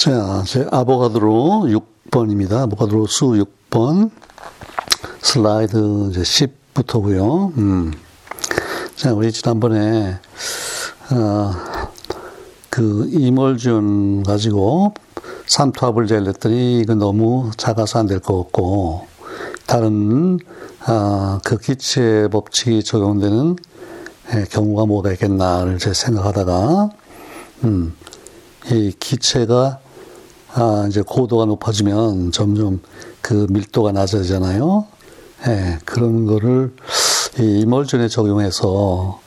자, 제 아보가드로 6번입니다. 아보가드로 수 6번. 슬라이드 이제 10부터고요. 음. 자, 우리 지난번에 어, 그 이멀준 가지고 삼투압을 제일했더니 이거 너무 작아서 안 될 것 같고 다른 아, 그 기체 법칙이 적용되는 예, 경우가 뭐가 있겠나를 제 생각하다가 음, 이 기체가 아, 이제 고도가 높아지면 점점 그 밀도가 낮아지잖아요. 예, 그런 거를 이 emulsion에 적용해서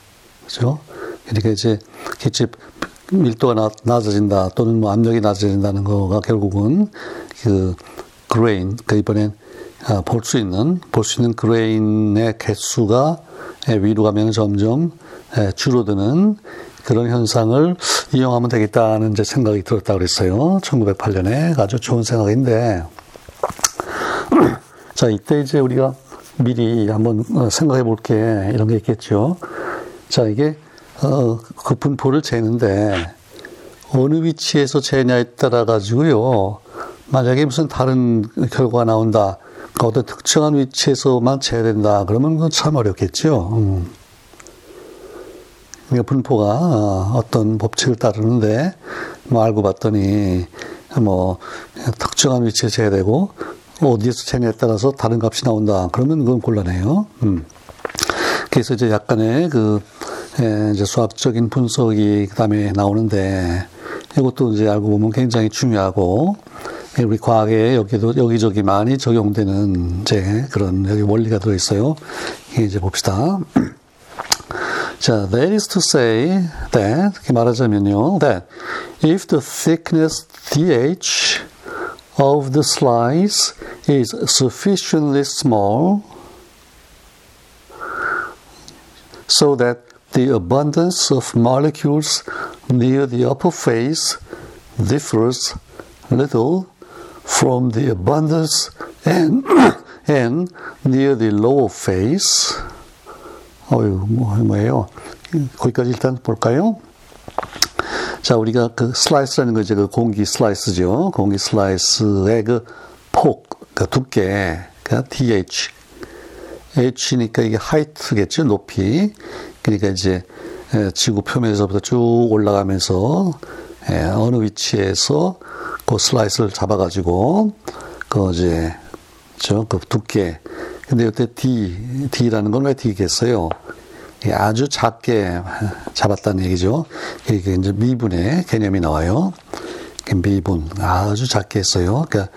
그죠? 그러니까 이제 기체 밀도가 낮, 낮아진다 또는 뭐 압력이 낮아진다는 거가 결국은 그 grain 그 이번엔 아, 볼수 있는 볼 수 있는 grain의 개수가 예, 위로 가면 점점 예, 줄어드는 그런 현상을 이용하면 되겠다는 이제 생각이 들었다고 그랬어요. 1908년에 아주 좋은 생각인데 자 이때 이제 우리가 미리 한번 어, 생각해 볼 게 이런 게 있겠죠. 자 이게 어, 그 분포를 재는데 어느 위치에서 재냐에 따라 가지고요. 만약에 무슨 다른 결과가 나온다. 그러니까 어떤 특정한 위치에서만 재야 된다. 그러면 그건 참 어렵겠죠. 음. 그러니까 분포가 어, 어떤 법칙을 따르는데 뭐 알고 봤더니 뭐 특정한 위치에 재야 되고 어디에서 재냐에 따라서 다른 값이 나온다. 그러면 그건 곤란해요. 음. 그래서 이제 약간의 그 예, 이제 수학적인 분석이 그다음에 나오는데 이것도 이제 알고 보면 굉장히 중요하고 우리 과학에 여기도 여기저기 많이 적용되는 이제 그런 여기 원리가 들어 있어요. 이제 봅시다. 자, that is to say that 이렇게 말하자면요, that if the thickness dh of the slice is sufficiently small, so that the abundance of molecules near the upper face differs little from the abundance and, and near the lower face. 어유 뭐, 뭐예요? 거기까지 일단 볼까요? 자, 우리가 그 슬라이스라는 거 이제 그 공기 슬라이스죠. 공기 슬라이스의 그 폭, 그 두께, 그 DH. H니까 이게 하이트겠죠, 높이. 그러니까 이제 지구 표면에서부터 쭉 올라가면서 어느 위치에서 그 슬라이스를 잡아가지고 그 이제 저그 두께. 근데 이때 D, D라는 건 왜 D겠어요? 아주 작게 잡았다는 얘기죠. 이게 이제 미분의 개념이 나와요. 미분 아주 작게 했어요. 그러니까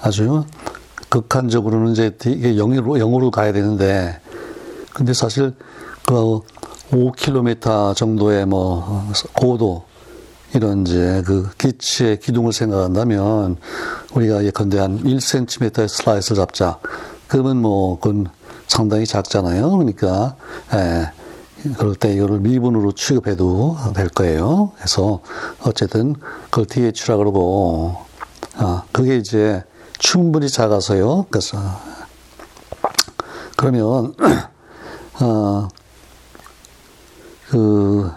아주 극한적으로는 이제 이게 0으로 0으로 가야 되는데 근데 사실 그 5km 정도의 뭐 고도 이런 이제 그 기체의 기둥을 생각한다면 우리가 예컨대 한 1cm의 슬라이스 잡자. 그러면 뭐 그건 상당히 작잖아요. 그러니까 예, 그럴 때 이거를 미분으로 취급해도 될 거예요. 그래서 어쨌든 그걸 DH라 그러고 아 그게 이제 충분히 작아서요. 그래서 그러면 어, 그,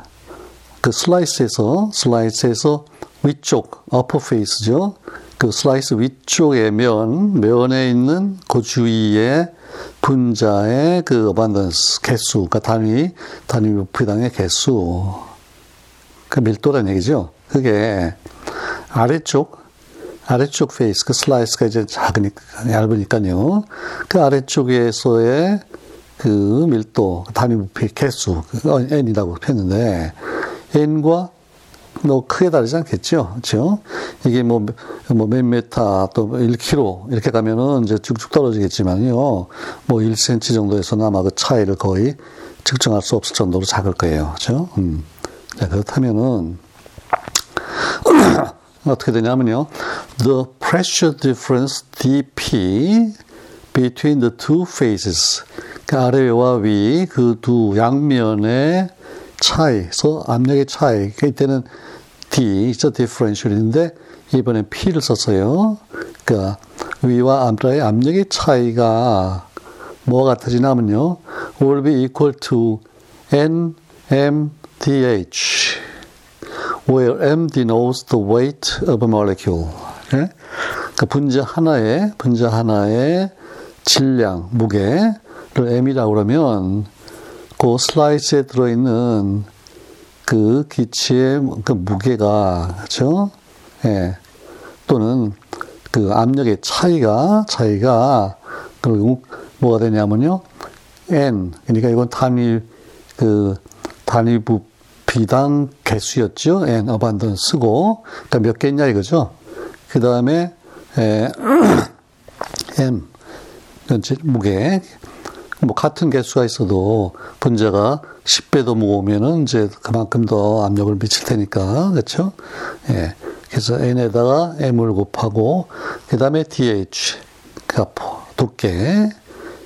그 슬라이스에서 슬라이스에서 위쪽 어퍼 페이스죠. 그 슬라이스 위쪽의 면 면에 있는 그 주위에 분자의 그 abundance 개수, 그러니까 단위 단위 부피당의 개수, 그 밀도란 얘기죠. 그게 아래쪽 아래쪽 face 그 슬라이스가 이제 작으니까 얇으니까요. 그 아래쪽에서의 그 밀도 단위 부피 개수 그 n이라고 했는데 n과 뭐 크게 다르지 않겠죠. 그렇죠? 이게 뭐, 뭐몇 메타 또 1km 이렇게 가면은 이제 쭉쭉 떨어지겠지만요. 뭐 1cm 정도에서는 아마 그 차이를 거의 측정할 수 없을 정도로 작을 거예요. 그렇죠? 음. 자, 그렇다면은 어떻게 되냐면요. The pressure difference dP between the two phases. 그 아래와 위 그 두 양면의 차이서 압력의 차이. 이때는 D, 있죠. differential인데 이번에 P를 썼어요. 그러니까 위와 아래의 압력의 차이가 뭐가 같아지냐면요. will be equal to N, M, DH. where m denotes the weight of a molecule. 예? 그 분자 하나의 분자 하나의 질량, 무게를 m이라고 그러면 그 슬라이스에 들어있는 그 기체의 그 무게가 그렇죠? 예. 또는 그 압력의 차이가 차이가 결국 뭐가 되냐면요. n 그러니까 이건 단위 그 단위 부피당 개수였죠. n 어반던 쓰고 그러니까 몇 개냐 이거죠. 그 다음에 m 무게 뭐 같은 개수가 있어도 분자가 10배 더 무거우면은 이제 그만큼 더 압력을 미칠 테니까 그렇죠? 예. 그래서 n에다가 m을 곱하고 그 다음에 dh 그러니까 두께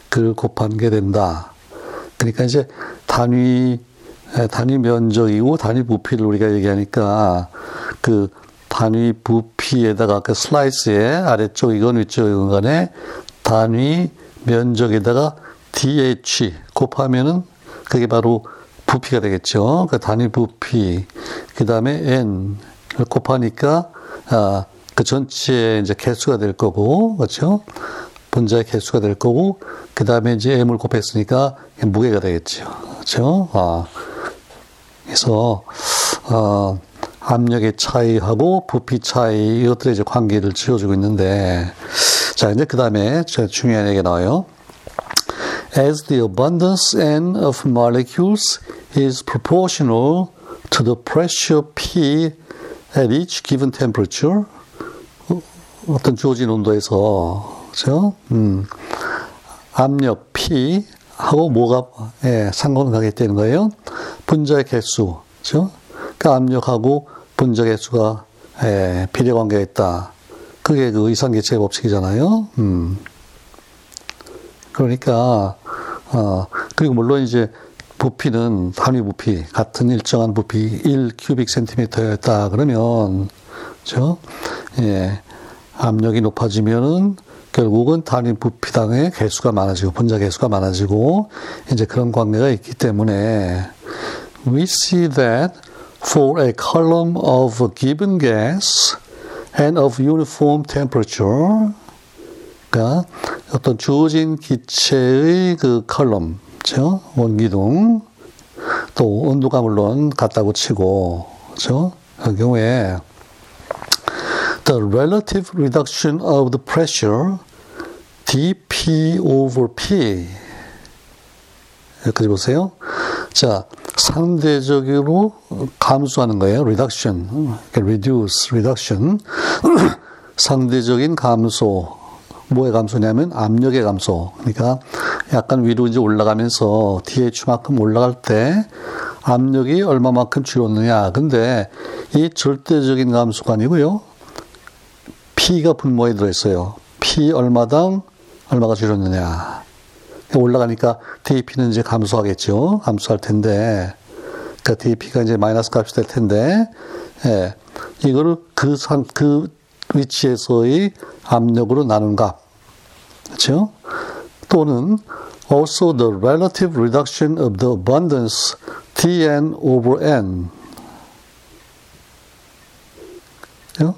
그를 곱한 게 된다. 그러니까 이제 단위 단위 면적이고 단위 부피를 우리가 얘기하니까 그 단위 부피에다가 그 슬라이스의 아래쪽 이건 위쪽 이건 간에 단위 면적에다가 DH 곱하면은 그게 바로 부피가 되겠죠. 그 단위 부피 그 다음에 N을 곱하니까 아, 그 전체 이제 개수가 될 거고 그렇죠. 분자의 개수가 될 거고 그 다음에 이제 M을 곱했으니까 무게가 되겠죠. 그렇죠. 아, 그래서 어, 압력의 차이하고 부피 차이 이것들의 이제 관계를 지어주고 있는데 자 이제 그 다음에 중요한 얘기가 나와요. As the abundance n of molecules is proportional to the pressure P at each given temperature. 어떤 주어진 온도에서, 그죠? 음, 압력 P 하고 뭐가, 예, 상관관계 되는 거예요? 분자의 개수, 그죠? 그 압력하고 분자 개수가, 예, 비례관계가 있다. 그게 그 이상계체 법칙이잖아요. 음. 그러니까 어 그리고 물론 이제 부피는 단위 부피 같은 일정한 부피 1 큐빅 센티미터였다 그러면 그죠? 예. 압력이 높아지면은 결국은 단위 부피당의 개수가 많아지고 분자 개수가 많아지고 이제 그런 관계가 있기 때문에 we see that for a column of a given gas and of uniform temperature 그러니까 어떤 주어진 기체의 그 컬럼, 그죠? 원기둥, 또 온도가 물론 같다고 치고, 그죠? 그 경우에 the relative reduction of the pressure dP over P 여기까지 보세요. 자, 상대적으로 감소하는 거예요. reduction, reduce, reduction. 상대적인 감소, 뭐의 감소냐면 압력의 감소. 그러니까 약간 위로 이제 올라가면서 DH만큼 올라갈 때 압력이 얼마만큼 줄었느냐. 근데 이 절대적인 감소가 아니고요. P가 분모에 들어있어요. P 얼마당 얼마가 줄었느냐. 올라가니까 DP는 이제 감소하겠죠. 감소할 텐데. 그 DP가 이제 마이너스 값이 될 텐데, 예. 이거를 그 상, 그 위치에서의 압력으로 나눈 값. 그렇죠? 또는 also the relative reduction of the abundance Tn over N. 그렇죠?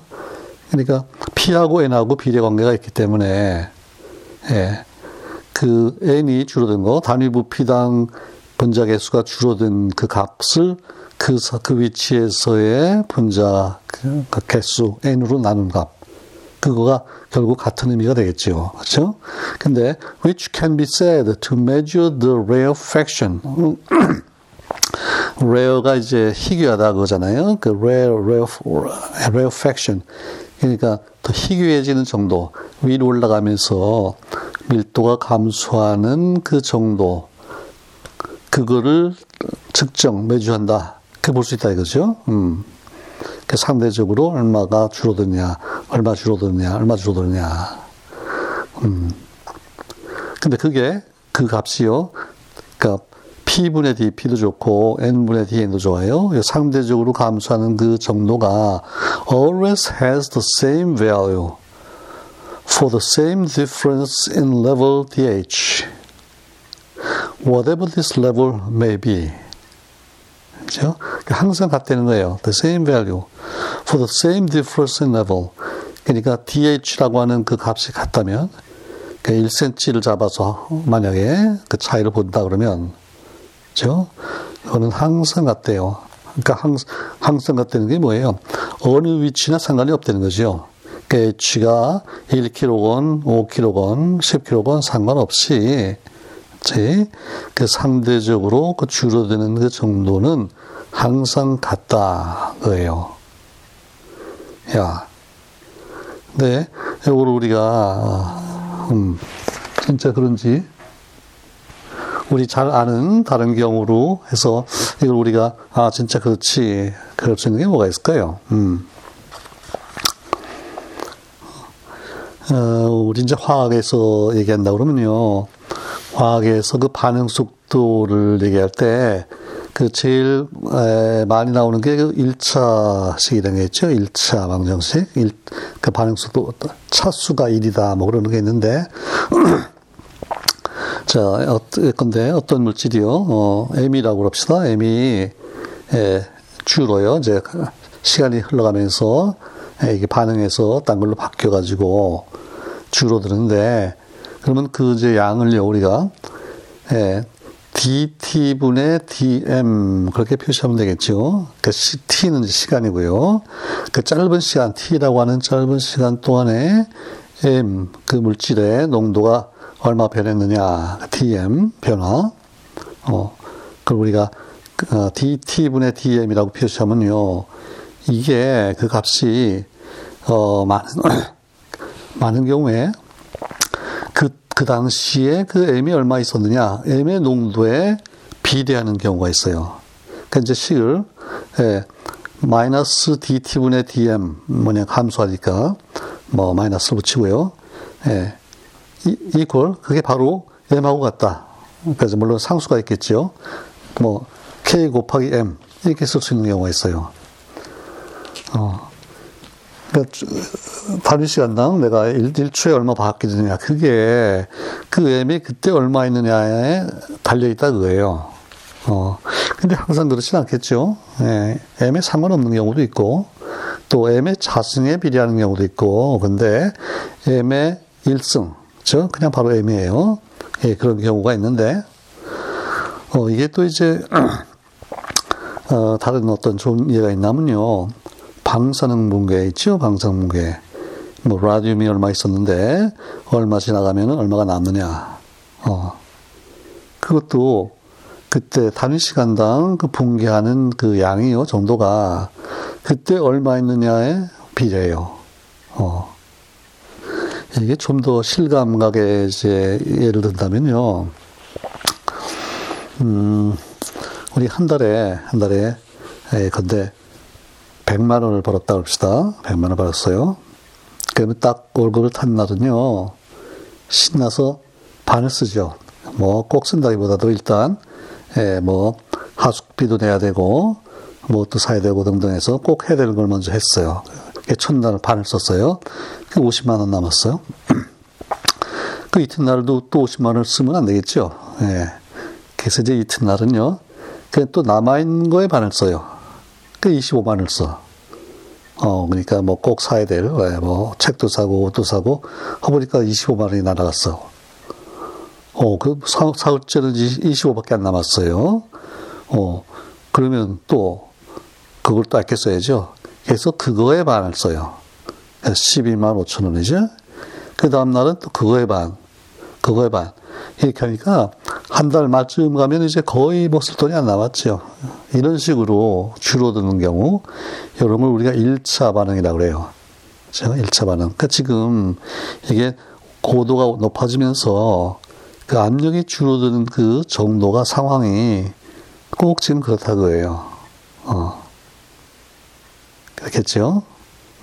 그러니까 P하고 N하고 비례 관계가 있기 때문에 예. 그 N이 줄어든 거 단위 부피당 분자 개수가 줄어든 그 값을 그, 그 위치에서의 분자 그, 그 개수 n으로 나눈 값. 그거가 결국 같은 의미가 되겠죠. 그렇죠? 근데 which can be said to measure the rarefaction. rare가 이제 희귀하다 그거잖아요. 그 rare, rare, rarefaction. 그러니까 더 희귀해지는 정도. 위로 올라가면서 밀도가 감소하는 그 정도. 그거를 측정, 매주한다. 그렇게 볼 수 있다 이거죠. 음. 그 상대적으로 얼마가 줄어드냐, 얼마 줄어드냐, 얼마 줄어드냐. 음. 근데 그게 그 값이요. 그러니까 P분의 dP도 좋고 N분의 dN도 좋아요. 상대적으로 감소하는 그 정도가 always has the same value for the same difference in level dH. Whatever this level may be. 그죠? 항상 같다는 거예요. The same value for the same difference in level. 그러니까 DH라고 하는 그 값이 같다면, 그 1cm를 잡아서 만약에 그 차이를 본다 그러면, 그죠? 이거는 항상 같대요. 그러니까 항, 항상 같다는 게 뭐예요? 어느 위치나 상관이 없다는 거죠. 그 H가 1kg, 5kg, 10kg 상관없이 그 상대적으로 그 줄어드는 그 정도는 항상 같다 거예요. 야, 네, 이걸 우리가 음, 진짜 그런지 우리 잘 아는 다른 경우로 해서 이걸 우리가 아 진짜 그렇지 그럴 수 있는 게 뭐가 있을까요? 음. 어, 우리 이제 화학에서 얘기한다 그러면요. 화학에서 그 반응 속도를 얘기할 때, 그 제일 에, 많이 나오는 게 그 1차식이라는 게 있죠. 1차 방정식. 1, 그 반응 속도, 차수가 1이다. 뭐 그러는 게 있는데, 자, 어떤 건데, 어떤 물질이요? 어, M이라고 그럽시다. M이, 에, 주로요. 이제 시간이 흘러가면서, 에, 이게 반응해서 딴 걸로 바뀌어 가지고, 줄어드는데, 그러면 그 이제 양을요, 우리가, 예, dt분의 dm, 그렇게 표시하면 되겠죠. 그 t는 시간이고요. 그 짧은 시간, t라고 하는 짧은 시간 동안에 m, 그 물질의 농도가 얼마 변했느냐, dm, 변화. 어, 그걸 우리가 어, dt분의 dm이라고 표시하면요. 이게 그 값이, 어, 많은, 많은 경우에 그, 그 당시에 그 M이 얼마 있었느냐, M의 농도에 비례하는 경우가 있어요. 그 이제 식을, 예, 마이너스 dt분의 dm, 뭐냐, 함수하니까, 뭐, 마이너스 붙이고요. 예, 이, 이퀄, 그게 바로 m하고 같다. 그래서 물론 상수가 있겠죠. 뭐, k 곱하기 m, 이렇게 쓸 수 있는 경우가 있어요. 어, 그러니까 단위 시간당 내가 일, 일초에 얼마 받게 되느냐 그게 그 M이 그때 얼마 있느냐에 달려 있다 그거예요. 어 근데 항상 그렇진 않겠죠. 예, M에 상관없는 경우도 있고 또 M의 자승에 비례하는 경우도 있고 근데 M의 1승 저 그냥 바로 M이에요. 예, 그런 경우가 있는데 어 이게 또 이제 어, 다른 어떤 좋은 예가 있냐면요. 방사능 붕괴 있죠? 방사능 붕괴. 뭐, 라디움이 얼마 있었는데, 얼마 지나가면 얼마가 남느냐. 어. 그것도 그때 단위 시간당 그 붕괴하는 그 양이요, 정도가 그때 얼마 있느냐에 비례해요. 어. 이게 좀 더 실감가게 이제 예를 든다면요. 음, 우리 한 달에, 한 달에, 에, 근데 100만 원을 벌었다 합시다. 100만 원 벌었어요. 그러면 딱 월급을 탄 날은요, 신나서 반을 쓰죠. 뭐 꼭 쓴다기보다도 일단, 예, 뭐, 하숙비도 내야 되고, 뭐 또 사야 되고 등등 해서 꼭 해야 되는 걸 먼저 했어요. 첫날 반을 썼어요. 그 50만 원 남았어요. 그 이튿날도 또 50만 원을 쓰면 안 되겠죠. 예. 그래서 이제 이튿날은요, 그냥 또 남아있는 거에 반을 써요. 그 25만을 써. 어, 그러니까 뭐 꼭 사야 될, 뭐 책도 사고 옷도 사고, 해보니까 25만 원이 날아갔어. 어, 그 사, 사흘째는 25밖에 안 남았어요. 어, 그러면 또 그걸 또 아껴 써야죠. 그래서 그거에 반을 써요. 12만 5천 원이죠. 그 다음날은 또 그거에 반, 그거에 반. 이렇게 하니까 한 달 말쯤 가면 이제 거의 뭐쓸 돈이 안 남았죠. 이런 식으로 줄어드는 경우, 걸 우리가 1차 반응이라고 그래요. 제가 1차 반응. 그러니까 지금 이게 고도가 높아지면서 그 압력이 줄어드는 그 정도가 상황이 꼭 지금 그렇다고 해요. 어. 그렇겠죠?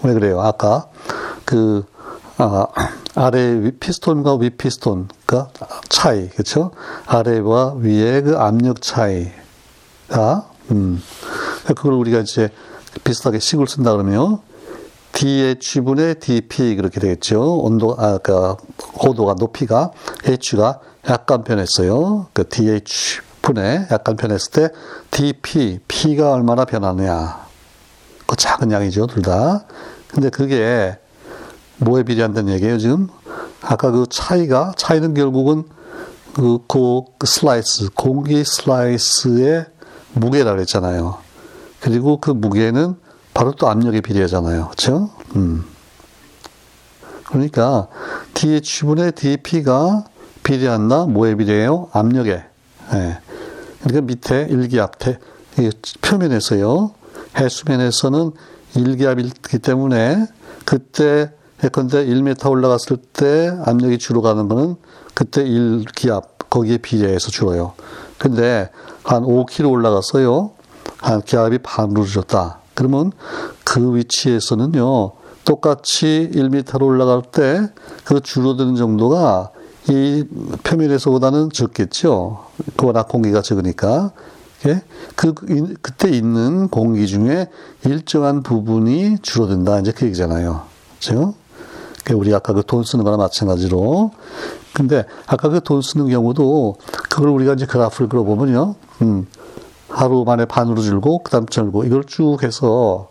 왜 그래요? 아까 그, 아, 아래 위 피스톤과 위 피스톤, 그 차이, 그렇죠? 아래와 위의 그 압력 차이가, 음, 그걸 우리가 이제 비슷하게 식을 쓴다 그러면요. DH분의 DP 그렇게 되겠죠. 온도, 아, 그, 고도가, 높이가, H가 약간 변했어요. 그 DH 10분의 약간 변했을 때 dp, p가 얼마나 변하느냐. 그 작은 양이죠, 둘 다. 근데 그게 뭐에 비례한다는 얘기예요, 지금? 아까 그 차이가, 차이는 결국은 그, 그, 그 슬라이스, 공기 슬라이스의 무게라 그랬잖아요. 그리고 그 무게는 바로 또 압력에 비례하잖아요. 그죠? 음. 그러니까 DH분의 DP가 비례한다? 뭐에 비례해요? 압력에. 예. 그러니까 밑에 일기압, 표면에서요. 해수면에서는 일기압이기 때문에 그때 예컨대 1m 올라갔을 때 압력이 주로 가는 거는 그때 1기압 거기에 비례해서 줄어요. 근데 한 5km 올라갔어요. 한 기압이 반으로 줄었다. 그러면 그 위치에서는요. 똑같이 1m로 올라갈 때 그 줄어드는 정도가 이 표면에서보다는 적겠죠. 워낙 공기가 적으니까. 그, 그때 있는 공기 중에 일정한 부분이 줄어든다. 이제 그 얘기잖아요. 그죠? 우리 아까 그 돈 쓰는 거나 마찬가지로. 근데 아까 그 돈 쓰는 경우도 그걸 우리가 이제 그래프를 그려보면요. 음, 하루 만에 반으로 줄고, 그 다음 줄고, 이걸 쭉 해서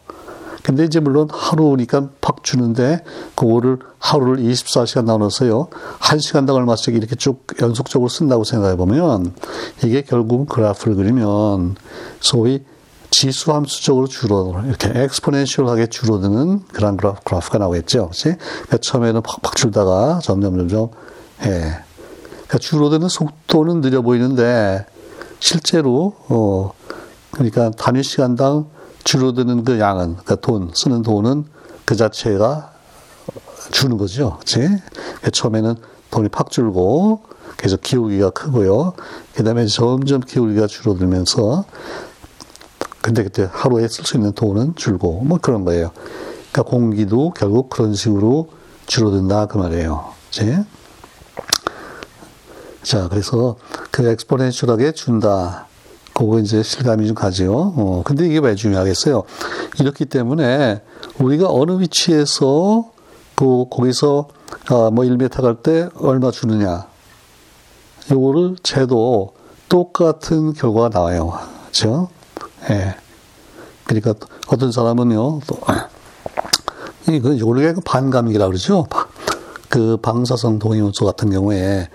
근데 이제 물론 하루니까 팍 주는데 그거를 하루를 24시간 나눠서요. 1시간당 얼마씩 이렇게 쭉 연속적으로 쓴다고 생각해 보면 이게 결국 그래프를 그리면 소위 지수 함수적으로 줄어 이렇게 엑스포넨셜하게 줄어드는 그런 그래프, 가 나오겠죠. 그렇지? 그러니까 처음에는 팍팍 줄다가 점점 점점 예. 그러니까 줄어드는 속도는 느려 보이는데 실제로 어 그러니까 단위 시간당 줄어드는 그 양은, 그 돈, 쓰는 돈은 그 자체가 주는 거죠. 그치? 그러니까 처음에는 돈이 팍 줄고, 계속 기울기가 크고요. 그 다음에 점점 기울기가 줄어들면서, 근데 그때 하루에 쓸 수 있는 돈은 줄고, 뭐 그런 거예요. 그러니까 공기도 결국 그런 식으로 줄어든다, 그 말이에요. 그치? 자, 그래서 그 엑스포넨셜하게 준다. 그거 이제 실감이 좀 가죠. 어, 근데 이게 왜 중요하겠어요? 이렇기 때문에 우리가 어느 위치에서 그 거기서 아, 뭐 1m 갈 때 얼마 주느냐. 요거를 재도 똑같은 결과가 나와요. 그죠? 예. 그러니까 어떤 사람은요, 또, 이거 요게 반감기라 그러죠. 그 방사성 동위원소 같은 경우에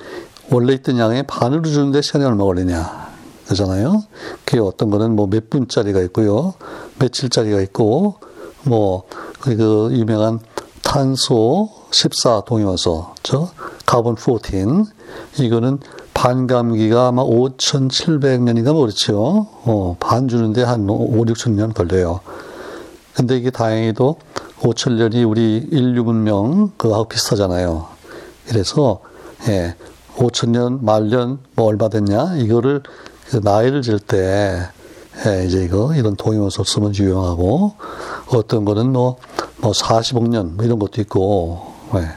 원래 있던 양의 반으로 주는데 시간이 얼마 걸리냐. 그잖아요. 그게 어떤 거는 뭐 몇 분짜리가 있고요. 며칠짜리가 있고, 뭐, 그 유명한 탄소 14 동위원소, 저, 카본 14. 이거는 반감기가 아마 5,700년인가 뭐 그렇죠. 어, 반 주는데 한 5, 6천 년 걸려요. 근데 이게 다행히도 5천 년이 우리 인류 문명 그하고 비슷하잖아요. 그래서, 예, 5천 년, 말년, 뭐 얼마 됐냐? 이거를 그 나이를 질때 예, 이제 이거 이런 동의원서 쓰면 유용하고 어떤 거는 뭐, 뭐 40억 뭐 이런 것도 있고 예.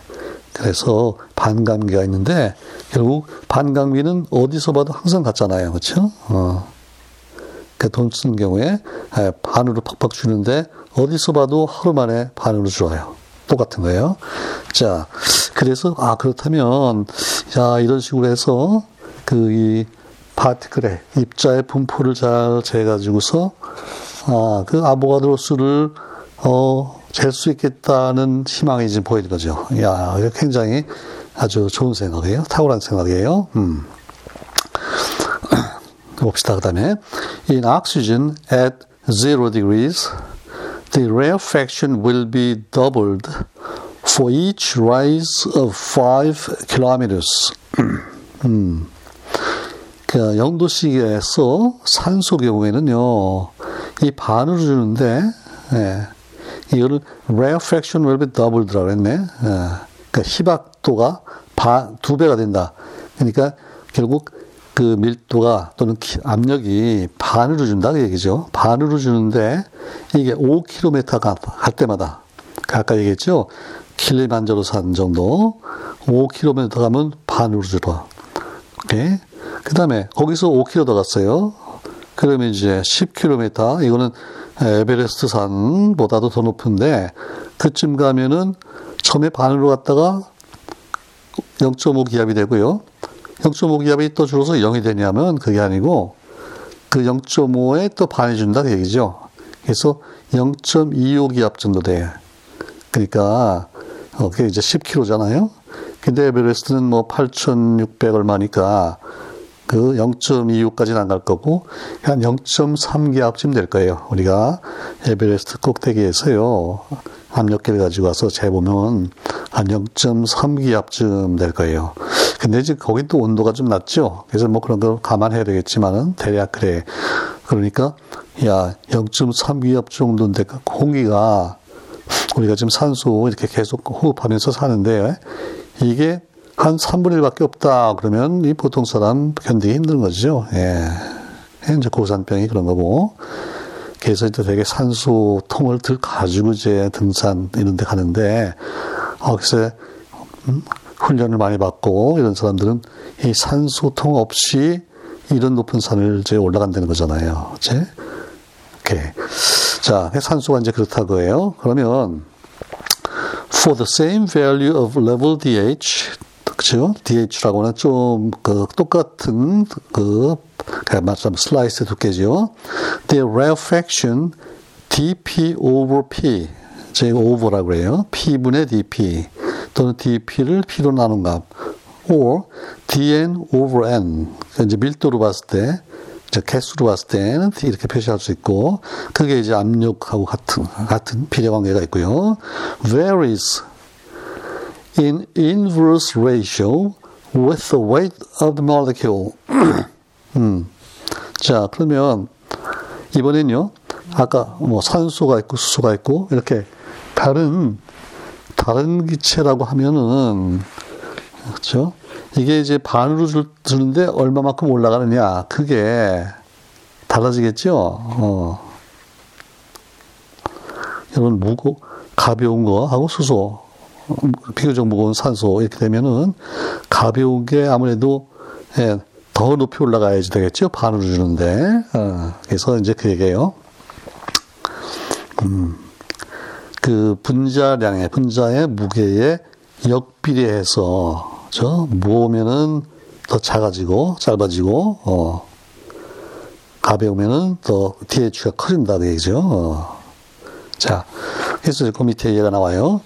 그래서 반감기가 있는데 결국 반감기는 어디서 봐도 항상 같잖아요, 그렇죠? 어. 그돈 쓰는 경우에 예, 반으로 팍팍 주는데 어디서 봐도 하루 만에 반으로 줄어요. 똑같은 거예요. 자, 그래서 아 그렇다면 자 이런 식으로 해서 그이 파티클의 입자의 분포를 잘 재가지고서 아, 그 아보가드로수를 어, 잴 수 있겠다는 희망이 지금 보이는 거죠. 야, 굉장히 아주 좋은 생각이에요. 탁월한 생각이에요. 음. 봅시다. 그 다음에 In oxygen at zero degrees, the rarefaction will be doubled for each rise of 5 kilometers. 음. 그 영도식에서 산소 경우에는요, 이 반으로 주는데, 예, 이거를 rarefaction will be doubled라고 했네. 예, 그러니까 희박도가 반, 두 배가 된다. 그러니까 결국 그 밀도가 또는 압력이 반으로 준다 그 얘기죠. 반으로 주는데 이게 5km 갈 때마다 아까 얘기했죠. 킬리만저로산 정도 5km 가면 반으로 줄어. 그 다음에 거기서 5km 더 갔어요. 그러면 이제 10km, 이거는 에베레스트 산보다도 더 높은데, 그쯤 가면은 처음에 반으로 갔다가 0.5 기압이 되고요. 0.5 기압이 또 줄어서 0이 되냐면 그게 아니고 그 0.5에 또 반이 준다 그 얘기죠. 그래서 0.25 기압 정도 돼. 그러니까 어, 그게 이제 10kg잖아요. 근데 에베레스트는 뭐 8,600 얼마니까 그 0.26까지는 안 갈 거고 한 0.3기압쯤 될 거예요. 우리가 에베레스트 꼭대기에서요. 압력계를 가지고 와서 재보면 한 0.3기압쯤 될 거예요. 근데 이제 거기 또 온도가 좀 낮죠. 그래서 뭐 그런 걸 감안해야 되겠지만은 대략 그래. 그러니까 야 0.3기압 정도인데 그 공기가 우리가 지금 산소 이렇게 계속 호흡하면서 사는데 이게 한 3분의 1밖에 없다. 그러면 이 보통 사람 견디기 힘든 거죠. 예. 이제 고산병이 그런 거고. 그래서 이제 되게 산소통을 들 가지고 이제 등산 이런 데 가는데, 어, 글쎄, 음, 훈련을 많이 받고 이런 사람들은 이 산소통 없이 이런 높은 산을 이제 올라간다는 거잖아요. 이제. 오케이. 자, 산소가 이제 그렇다고 해요. 그러면, for the same value of level DH, 그죠? DH라고는 좀, 그, 똑같은, 그, 말씀 슬라이스 두께죠. The rarefaction dP over P. 제가 over라고 해요. P분의 dP. 또는 dP를 P로 나눈 값. or dN over N. 이제 밀도로 봤을 때, 이제 개수로 봤을 때는 이렇게 표시할 수 있고, 그게 이제 압력하고 같은, 같은 비례 관계가 있고요. varies in inverse ratio with the weight of the molecule. 음. 자, 그러면 이번엔요. 아까 뭐 산소가 있고 수소가 있고 이렇게 다른 다른 기체라고 하면은 그렇죠? 이게 이제 반으로 주는데 얼마만큼 올라가느냐 그게 달라지겠죠. 어. 여러분 무거 가벼운 거 하고 수소 비교적 무거운 산소 이렇게 되면은 가벼운 게 아무래도 예, 더 높이 올라가야지 되겠죠. 반으로 주는데 어, 그래서 이제 그 얘기예요. 음, 그 분자량의 분자의 무게에 역비례해서 저 모으면은 더 작아지고 짧아지고 어, 가벼우면은 더 DH가 커진다 그 얘기죠. 어. 자, 그래서 그 밑에 얘가 나와요.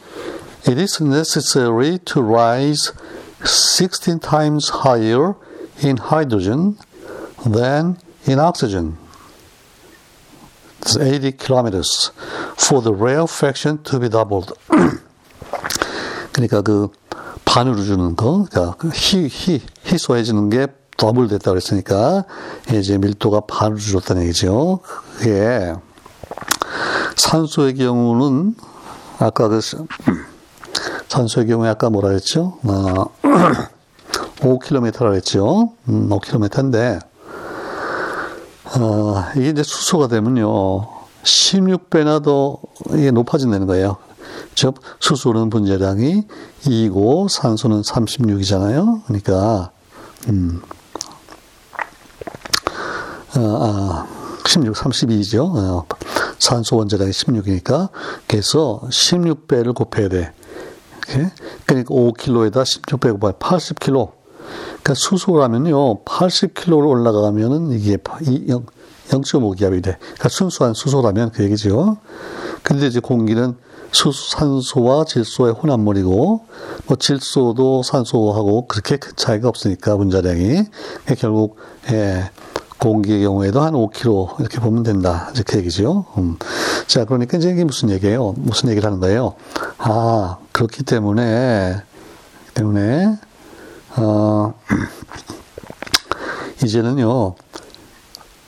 It is necessary to rise 16 times higher in hydrogen than in oxygen. It's 80 kilometers for the rarefaction to be doubled. 그러니까 그 반으로 주는 거, 그러니까 희, 희, 희소해지는 게 더블 됐다고 그랬으니까 이제 밀도가 반으로 줄었다는 얘기죠. 그게 산소의 경우는 아까 그 산소의 경우에 아까 뭐라 했죠? 어, 5km라고 했죠. 음, 5km인데, 어, 이게 이제 수소가 되면요. 16배나 더 이게 높아진다는 거예요. 즉, 수소는 분자량이 2고 산소는 36이잖아요. 그러니까, 음, 어, 아, 16, 32죠. 어, 산소 원자량이 16이니까. 그래서 16배를 곱해야 돼. 예? 그러니까 5kg에다 16배 곱하면 80kg. 그러니까 수소라면요, 80kg로 올라가면은 이게 0.5기압이 돼. 그러니까 순수한 수소라면 그 얘기죠. 근데 이제 공기는 수, 산소와 질소의 혼합물이고, 뭐 질소도 산소하고 그렇게 큰 차이가 없으니까 분자량이 결국 예, 공기의 경우에도 한 5kg 이렇게 보면 된다. 이제 그 얘기죠. 음. 자, 그러니까 이제 이게 무슨 얘기예요? 무슨 얘기를 하는 거예요? 아, 그렇기 때문에, 때문에, 어, 이제는요,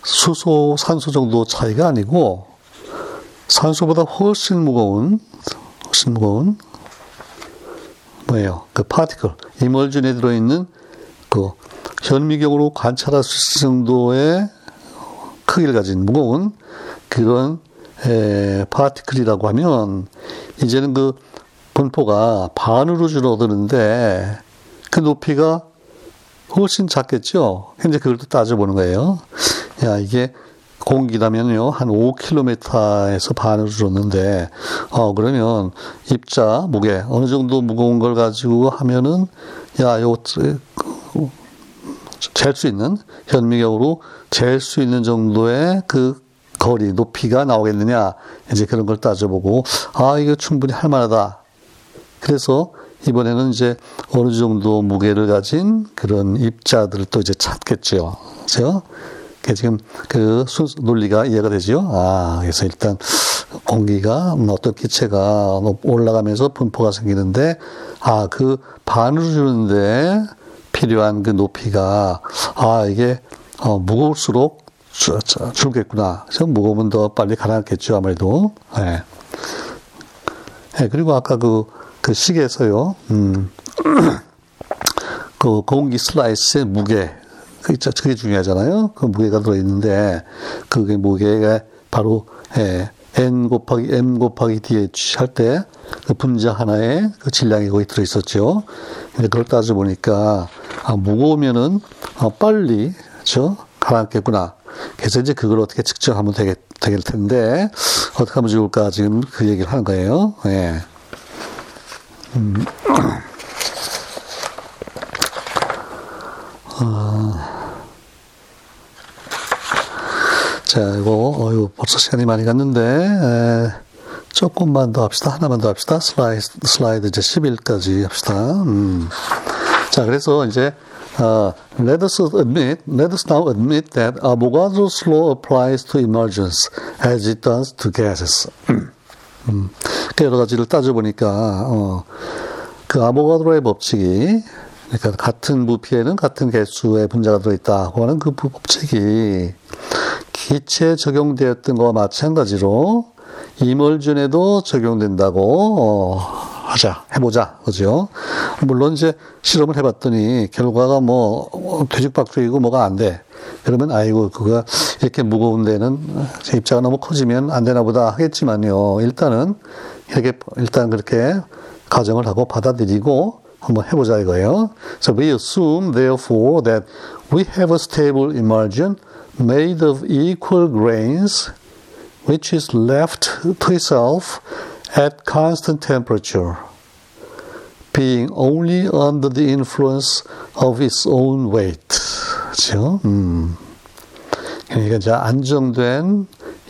수소, 산소 정도 차이가 아니고, 산소보다 훨씬 무거운, 훨씬 무거운, 뭐예요? 그 파티클, 이멀전에 들어있는 그 현미경으로 관찰할 수 있을 정도의 크기를 가진 무거운 그런 에, 파티클이라고 하면 이제는 그 분포가 반으로 줄어드는데 그 높이가 훨씬 작겠죠. 현재 그걸 또 따져보는 거예요. 야, 이게 공기라면요, 한 5km에서 반으로 줄었는데, 어, 그러면 입자, 무게, 어느 정도 무거운 걸 가지고 하면은, 야, 요, 잴 수 있는 현미경으로 잴 수 있는 정도의 그 거리 높이가 나오겠느냐 이제 그런 걸 따져보고 아 이거 충분히 할 만하다. 그래서 이번에는 이제 어느 정도 무게를 가진 그런 입자들을 또 이제 찾겠죠. 그죠? 지금 그 논리가 이해가 되죠. 아, 그래서 일단 공기가 어떤 기체가 올라가면서 분포가 생기는데, 아, 그 반을 주는데 필요한 그 높이가, 아, 이게 어, 무거울수록 줄, 줄겠구나. 그래서 무거우면 더 빨리 가라앉겠죠, 아무래도. 예. 네. 네, 그리고 아까 그, 그 시계에서요, 음, 그 공기 슬라이스의 무게, 그 그게 중요하잖아요. 그 무게가 들어있는데, 그게 무게가 바로, 예, n 곱하기 m 곱하기 dh 할 때, 그 분자 하나에 그 질량이 거기 들어있었죠. 그걸 따져 보니까, 아, 무거우면은, 아, 빨리, 저, 가라앉겠구나. 그래서 이제 그걸 어떻게 측정하면 되겠, 되겠 텐데, 어떻게 하면 좋을까 지금 그 얘기를 하는 거예요. 예. 음. 어. 자, 이거, 어유 벌써 시간이 많이 갔는데, 에, 조금만 더 합시다. 하나만 더 합시다. 슬라이드, 슬라이드 이제 10일까지 합시다. 음. 자, 그래서 이제, Uh, let us admit, let us now admit that Avogadro's law applies to emergence as it does to gases. 음, 여러 가지를 따져보니까, 어, 그 아보가드로의 법칙이, 그러니까 같은 부피에는 같은 개수의 분자가 들어있다고 하는 그 법칙이 기체에 적용되었던 것과 마찬가지로 이멀준에도 적용된다고, 어, 하자, 해보자, 그죠? 물론 이제 실험을 해봤더니 결과가 뭐, 뭐 뒤죽박죽이고 뭐가 안 돼. 그러면 아이고 그거 이렇게 무거운 데는 입자가 너무 커지면 안 되나 보다 하겠지만요. 일단은 이렇게 일단 그렇게 가정을 하고 받아들이고 한번 해보자 이거예요. So we assume therefore that we have a stable emulsion made of equal grains which is left to itself at constant temperature, being only under the influence of its own weight. 그죠? 음. 그러니까 이제 안정된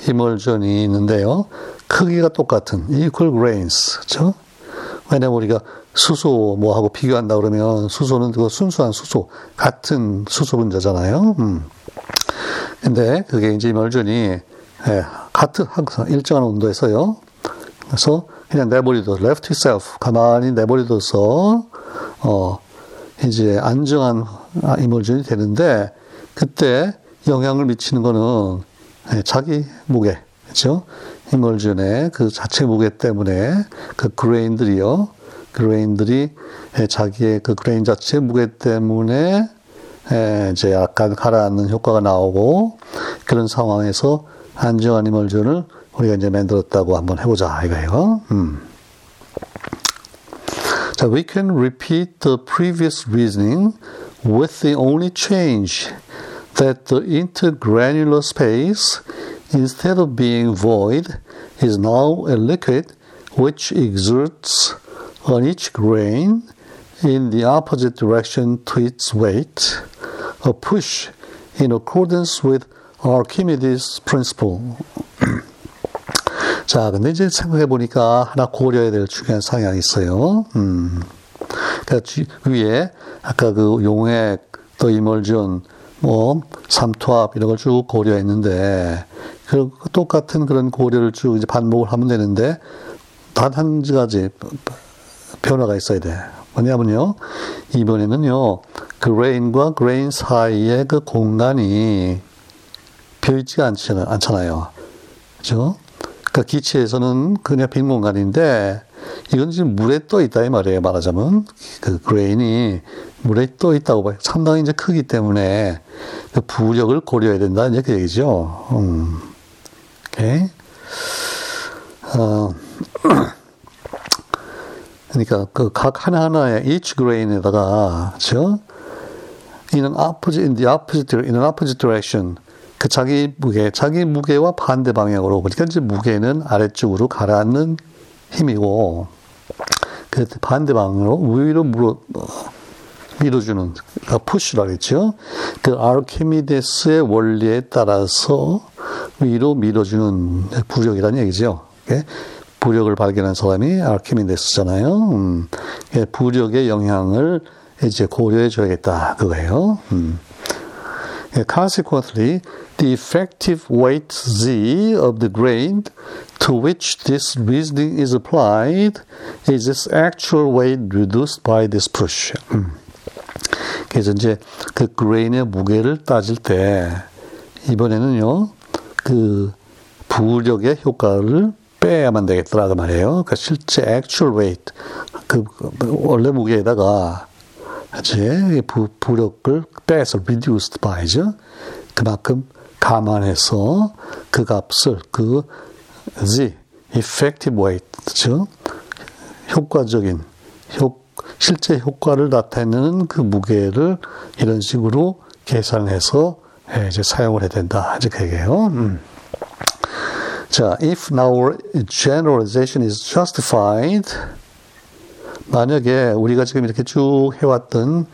이멀전이 있는데요. 크기가 똑같은 equal grains. 그죠? 왜냐면 우리가 수소 뭐하고 비교한다 그러면 수소는 그 순수한 수소, 같은 수소 분자잖아요. 음. 근데 그게 이제 이멀전이 예, 같은 항상 일정한 온도에서요. 그래서 그냥 내버려둬 left itself 가만히 내버려둬서 어 이제 안정한 이물질이 되는데 그때 영향을 미치는 거는 예, 자기 무게 그렇죠? emulsion의 그 자체 무게 때문에 그 grain들이요 grain들이 예, 자기의 그 grain 자체 무게 때문에 예, 이제 약간 가라앉는 효과가 나오고 그런 상황에서 안정한 emulsion을 우리가 이제 만들었다고 한번 해보자 이거예요. 음. 자, we can repeat the previous reasoning with the only change that the intergranular space, instead of being void, is now a liquid which exerts on each grain in the opposite direction to its weight, a push in accordance with Archimedes' principle. 자, 근데 이제 생각해 보니까 하나 고려해야 될 중요한 상향이 있어요. 음. 그러니까 위에 아까 그 용액, 또 이멀전, 뭐 삼투압 이런 걸 쭉 고려했는데 그 똑같은 그런 고려를 쭉 이제 반복을 하면 되는데 단 한 가지 변화가 있어야 돼. 뭐냐면요. 이번에는요. grain과 grain 사이의 그 공간이 비어 있지가 않잖아요. 그죠? 그러니까 기체에서는 그냥 빈 공간인데 이건 지금 물에 떠 있다 이 말이에요. 말하자면 그 그레인이 물에 떠 있다고 봐요. 상당히 이제 크기 때문에 그 부력을 고려해야 된다 이제 그 얘기죠. 음. 오케이. 어. 그러니까 그 각 하나하나의 each grain에다가 그죠? in an opposite in the opposite in an opposite direction 그 자기 무게, 자기 무게와 반대 방향으로. 그러니까 이제 무게는 아래쪽으로 가라앉는 힘이고, 그 반대 방향으로 위로 물어, 밀어주는 푸시라 그랬죠. 그 아르키미데스의 원리에 따라서 위로 밀어주는 부력이라는 얘기죠. 예? 부력을 발견한 사람이 아르키미데스잖아요. 음, 예, 부력의 영향을 이제 고려해 줘야겠다 그거예요. 음. 예, consequently, the effective weight Z of the grain to which this reasoning is applied is its actual weight reduced by this push. 음. 그래서 이제 그 그레인의 무게를 따질 때 이번에는요 그 부력의 효과를 빼야만 되겠더라 그 말이에요. 그 실제 actual weight 그 원래 무게에다가 이제 부, 부력을 빼서 reduced by죠. 그만큼 감안해서 그 값을 그 z effective weight 즉 효과적인 효 실제 효과를 나타내는 그 무게를 이런 식으로 계산해서 이제 사용을 해야 된다. 이제 그 얘기예요. 음. 자, if now generalization is justified, 만약에 우리가 지금 이렇게 쭉 해왔던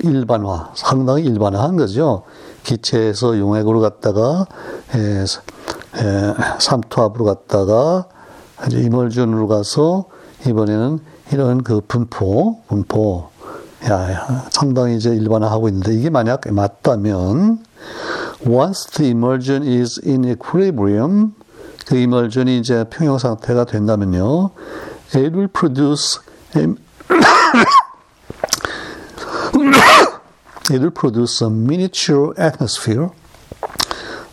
일반화, 상당히 일반화한 거죠. 기체에서 용액으로 갔다가, 에, 에, 삼투압으로 갔다가, 이멀전으로 가서, 이번에는 이런 그 분포, 분포, 야, 야, 상당히 이제 일반화하고 있는데, 이게 만약 맞다면, once the emulsion is in equilibrium, 그 이멀전이 이제 평형 상태가 된다면요, it will produce it will produce a miniature atmosphere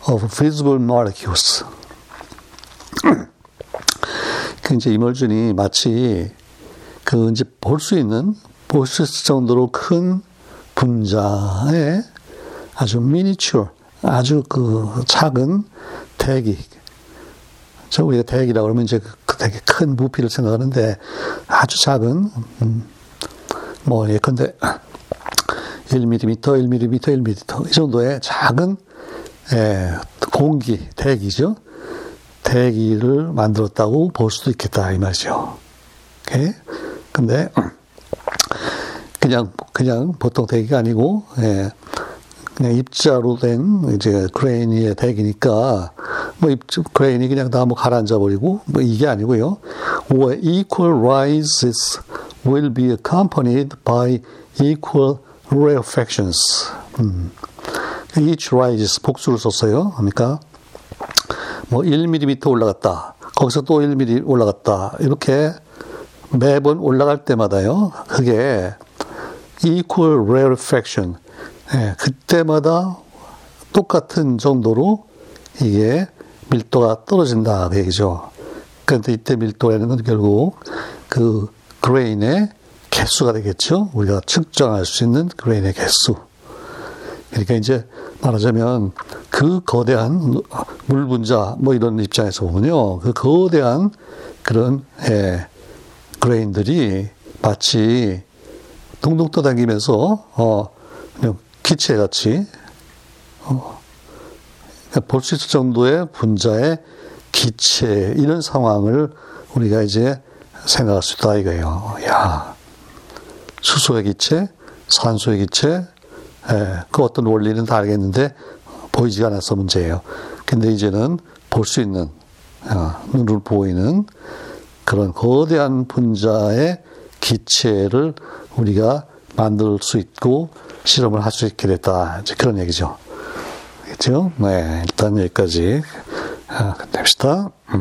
of visible molecules. 그 이제 이멀전이 마치 그 이제 볼 수 있는 볼 수 있을 정도로 큰 분자의 아주 미니처 아주 그 작은 대기 저 우리가 대기라고 그러면 이제 그 되게 큰 부피를 생각하는데 아주 작은 음, 뭐 예컨대 1mm, 1mm, 1mm 이 정도의 작은 예, 공기 대기죠. 대기를 만들었다고 볼 수도 있겠다 이 말이죠. 예? 근데 그냥 그냥 보통 대기가 아니고 예, 그냥 입자로 된 이제 그레인의 대기니까 뭐 입자 그레인이 그냥 다 뭐 가라앉아 버리고 뭐 이게 아니고요. Where equal rises will be accompanied by equal rarefactions. 음. Each rises 복수를 썼어요. 그러니까 뭐 1mm 올라갔다. 거기서 또 1mm 올라갔다. 이렇게 매번 올라갈 때마다요. 그게 equal rarefaction. 예, 그때마다 똑같은 정도로 이게 밀도가 떨어진다 그 얘기죠. 그런데 이때 밀도라는 건 결국 그 그레인의 개수가 되겠죠. 우리가 측정할 수 있는 그레인의 개수. 그러니까 이제 말하자면 그 거대한 물 분자 뭐 이런 입장에서 보면요. 그 거대한 그런 예, 그레인들이 마치 동동 떠다니면서 어 그냥 기체 같이 어, 볼 수 있을 정도의 분자의 기체 이런 상황을 우리가 이제 생각할 수 있다 이거예요. 야 수소의 기체, 산소의 기체, 예, 그 어떤 원리는 다 알겠는데 보이지가 않아서 문제예요. 근데 이제는 볼 수 있는 어, 눈으로 보이는 그런 거대한 분자의 기체를 우리가 만들 수 있고 실험을 할 수 있게 됐다. 이제 그런 얘기죠. 그렇죠? 네, 일단 여기까지 아, 됩시다. 음.